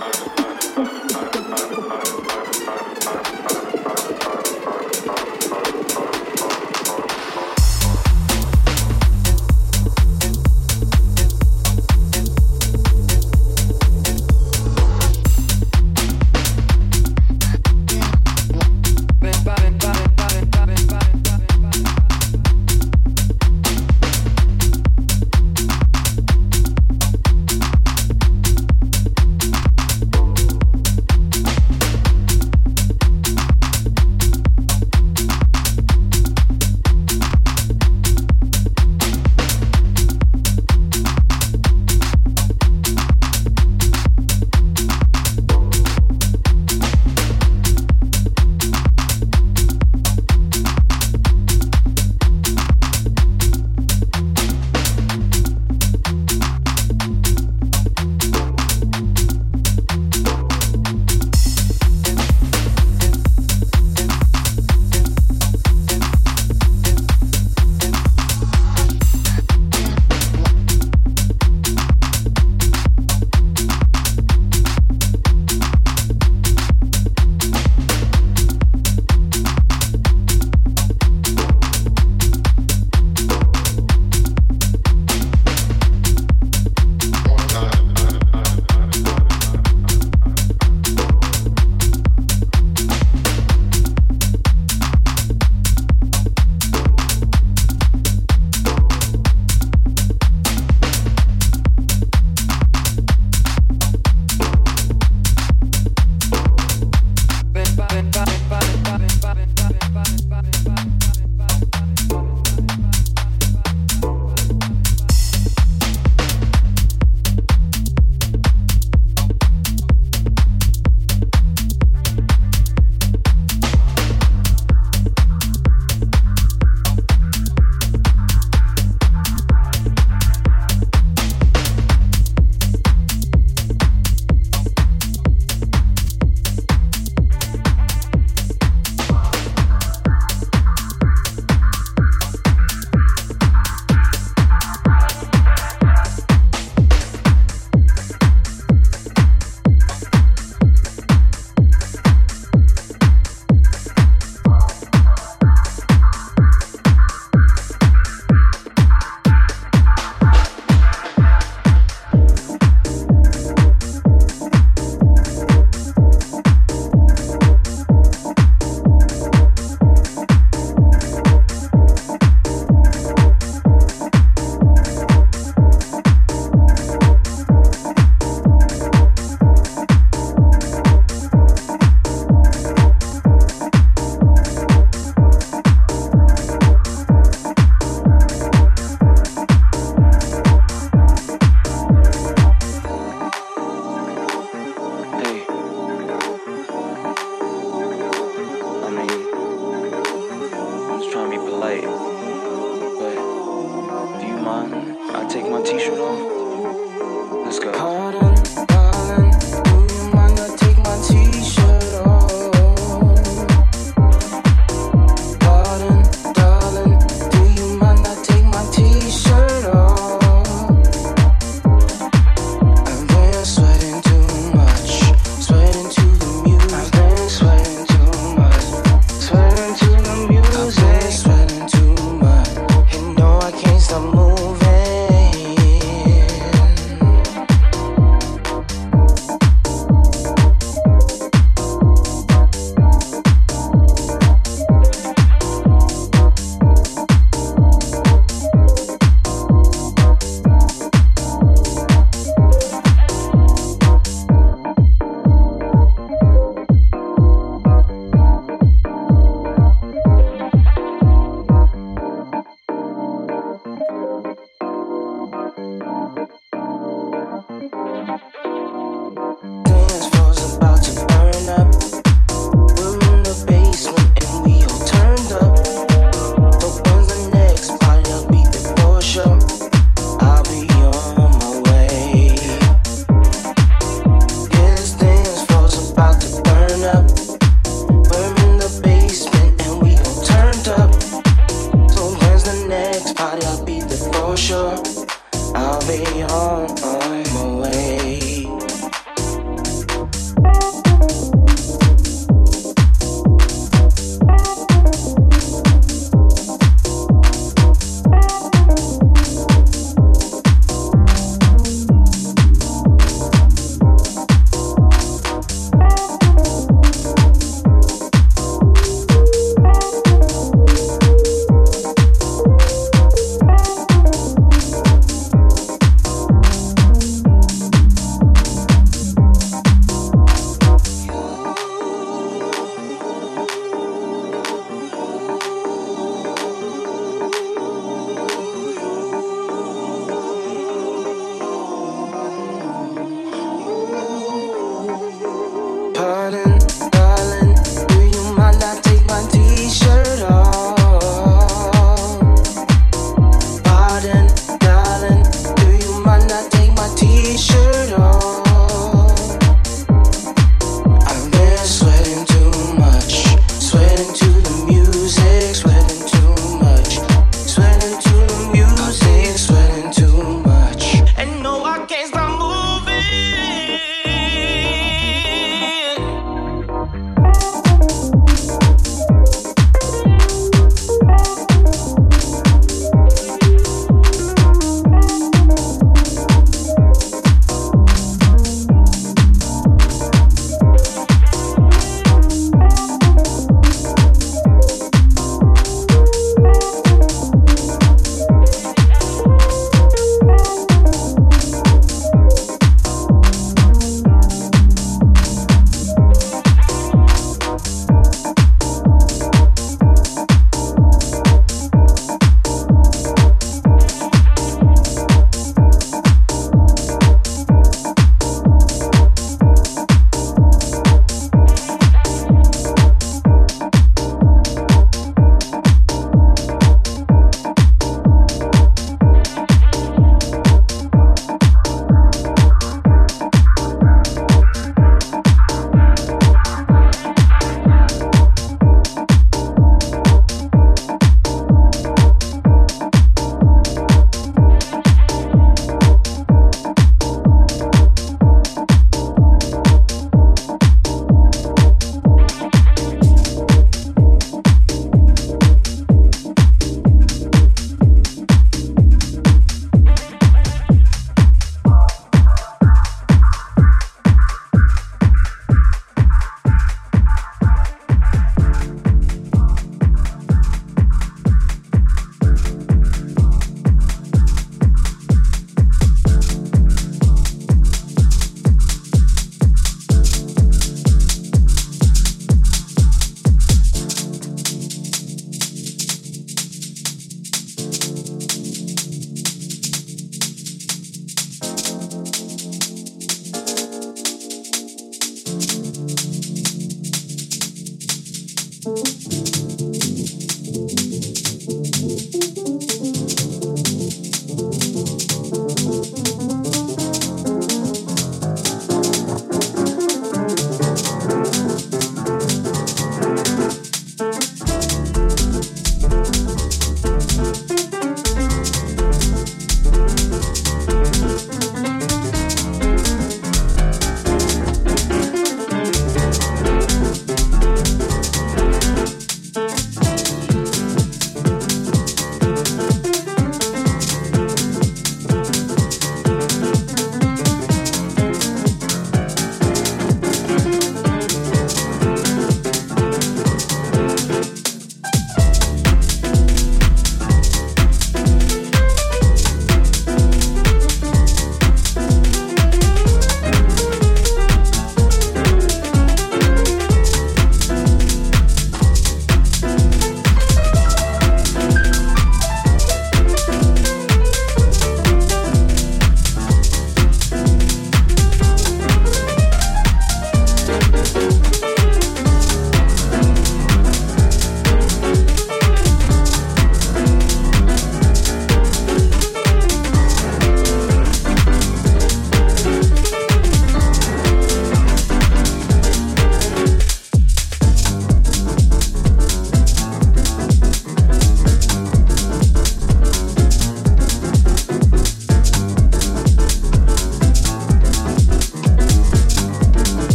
Thank.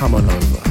come on over.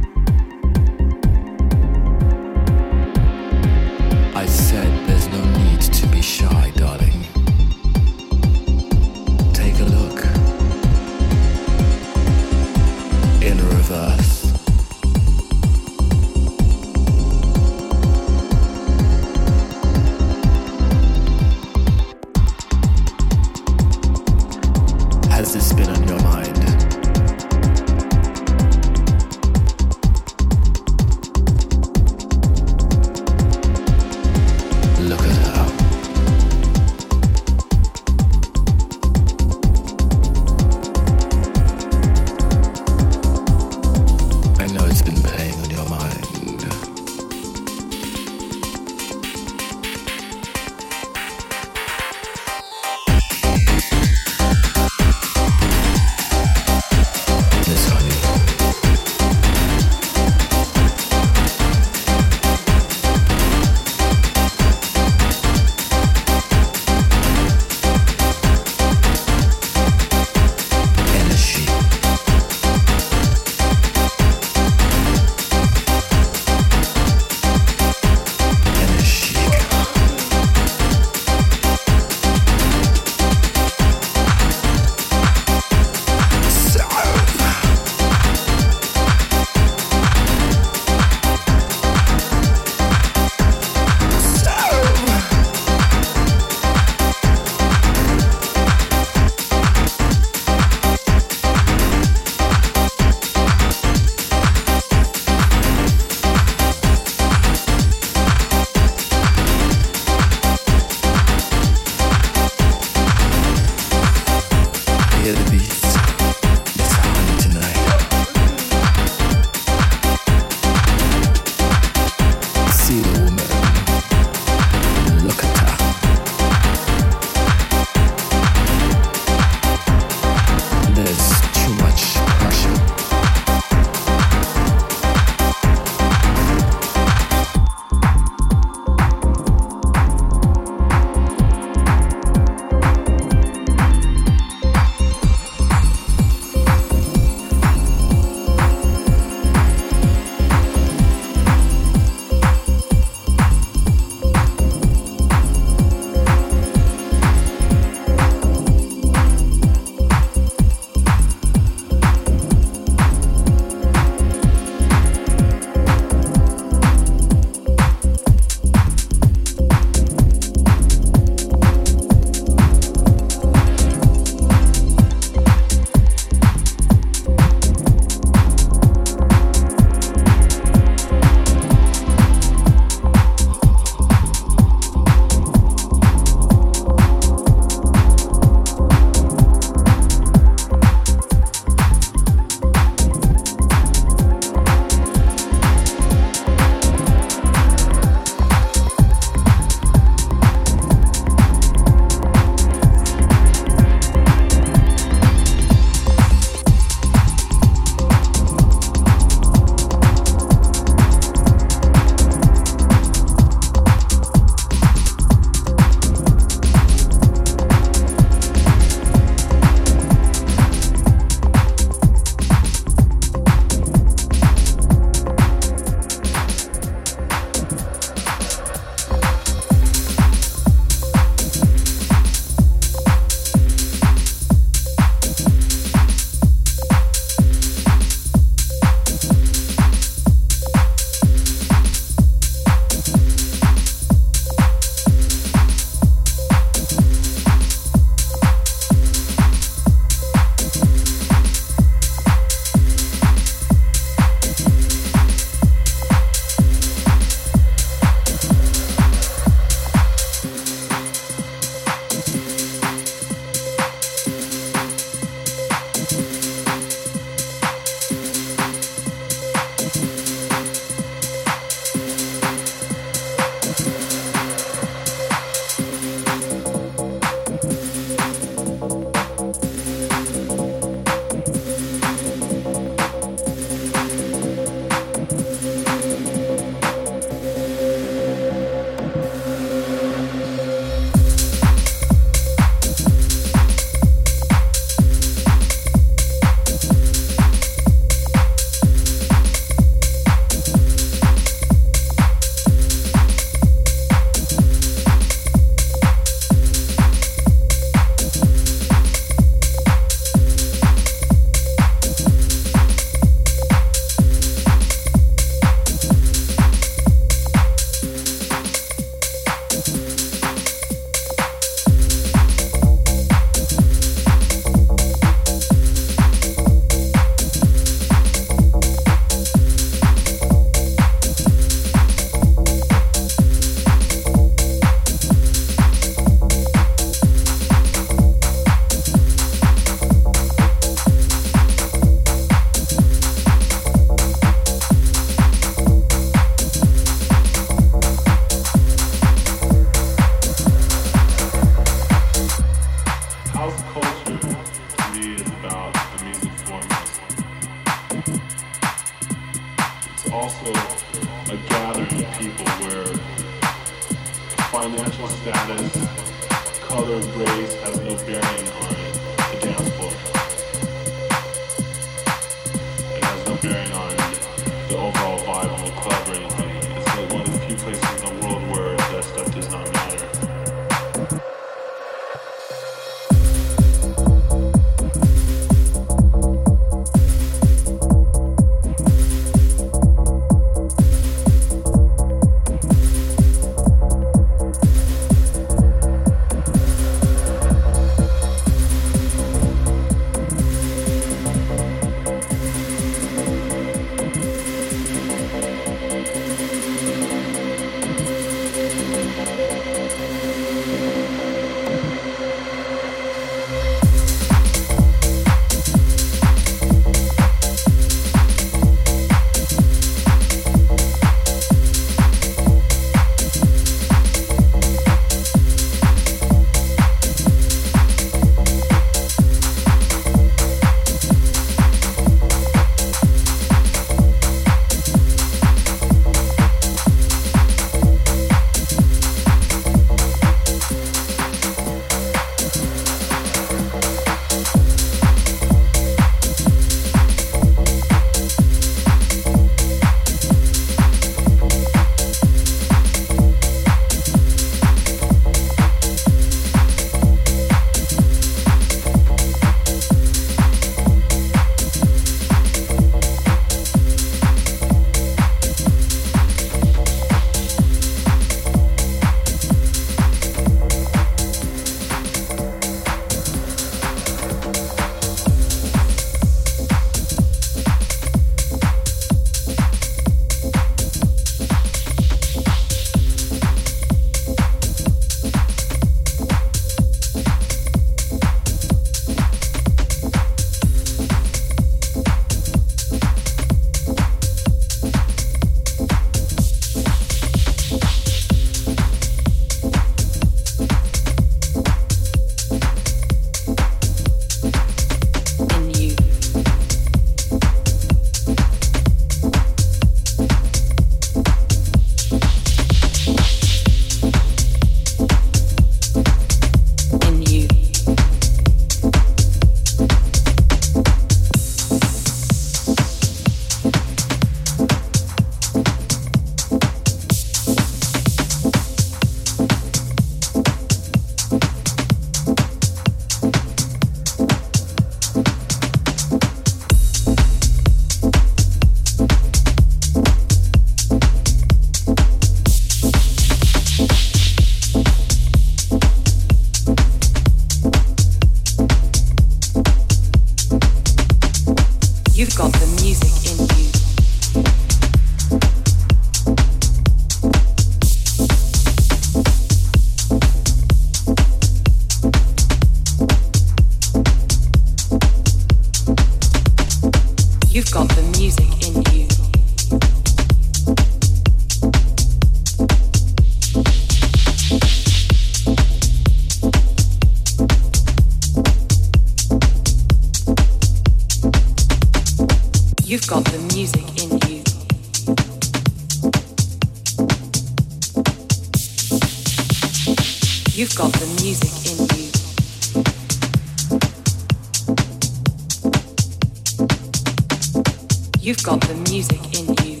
You've got the music in you.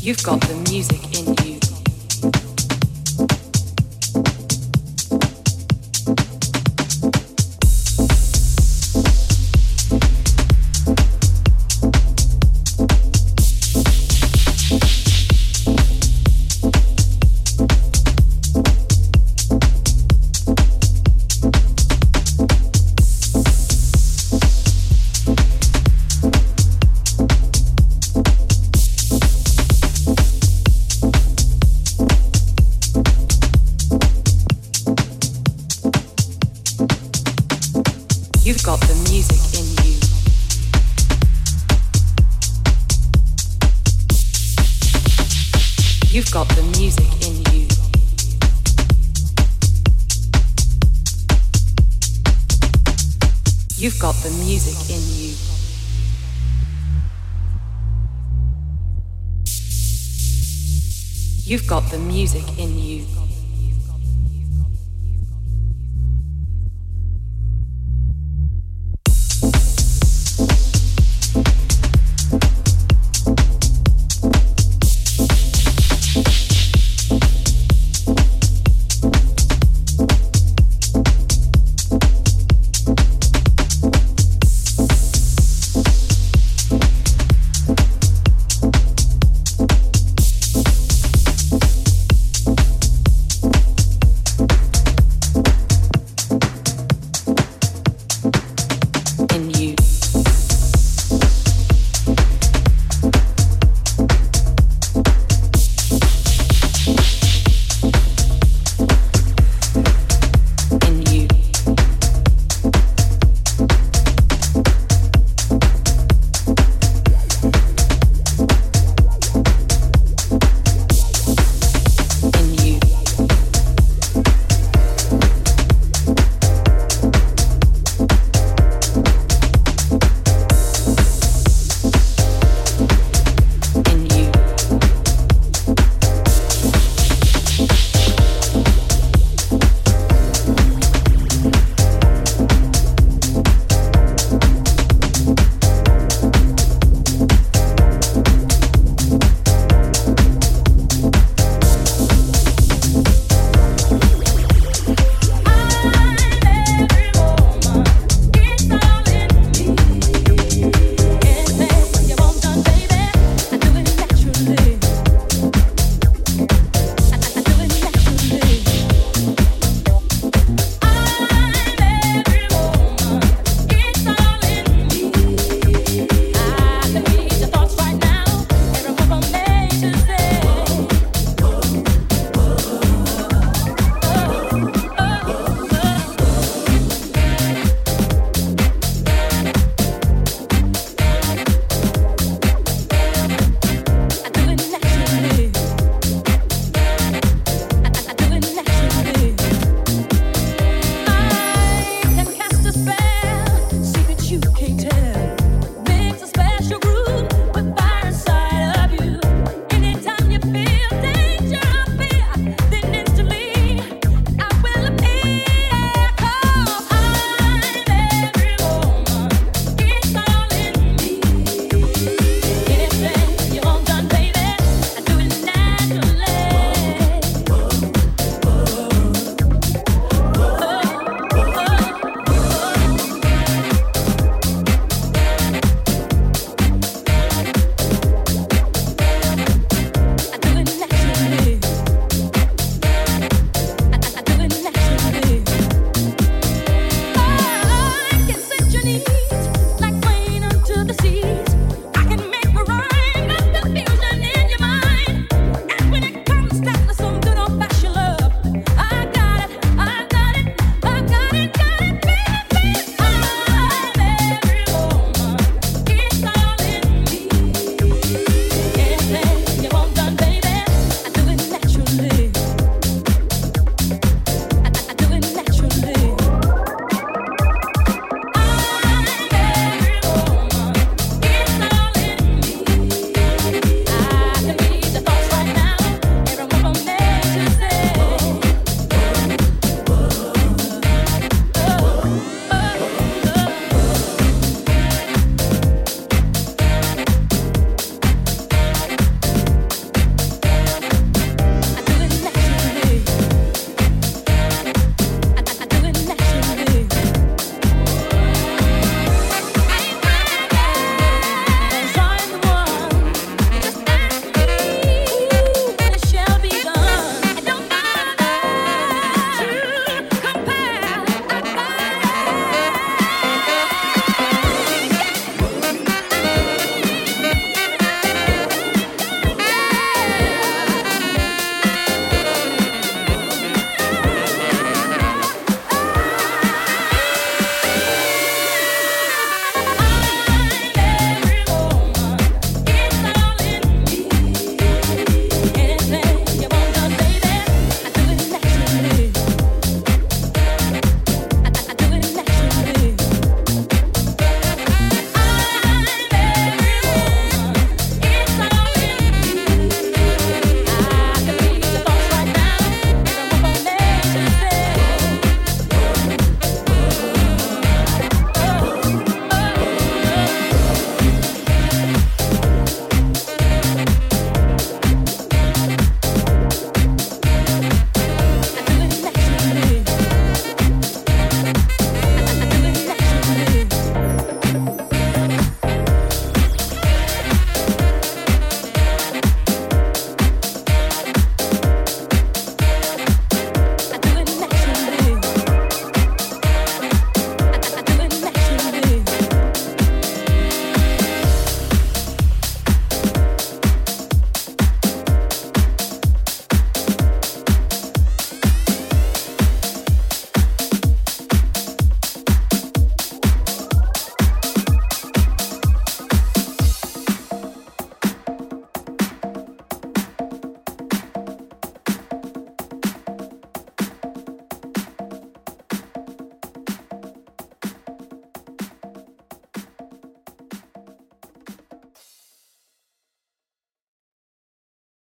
You've got the music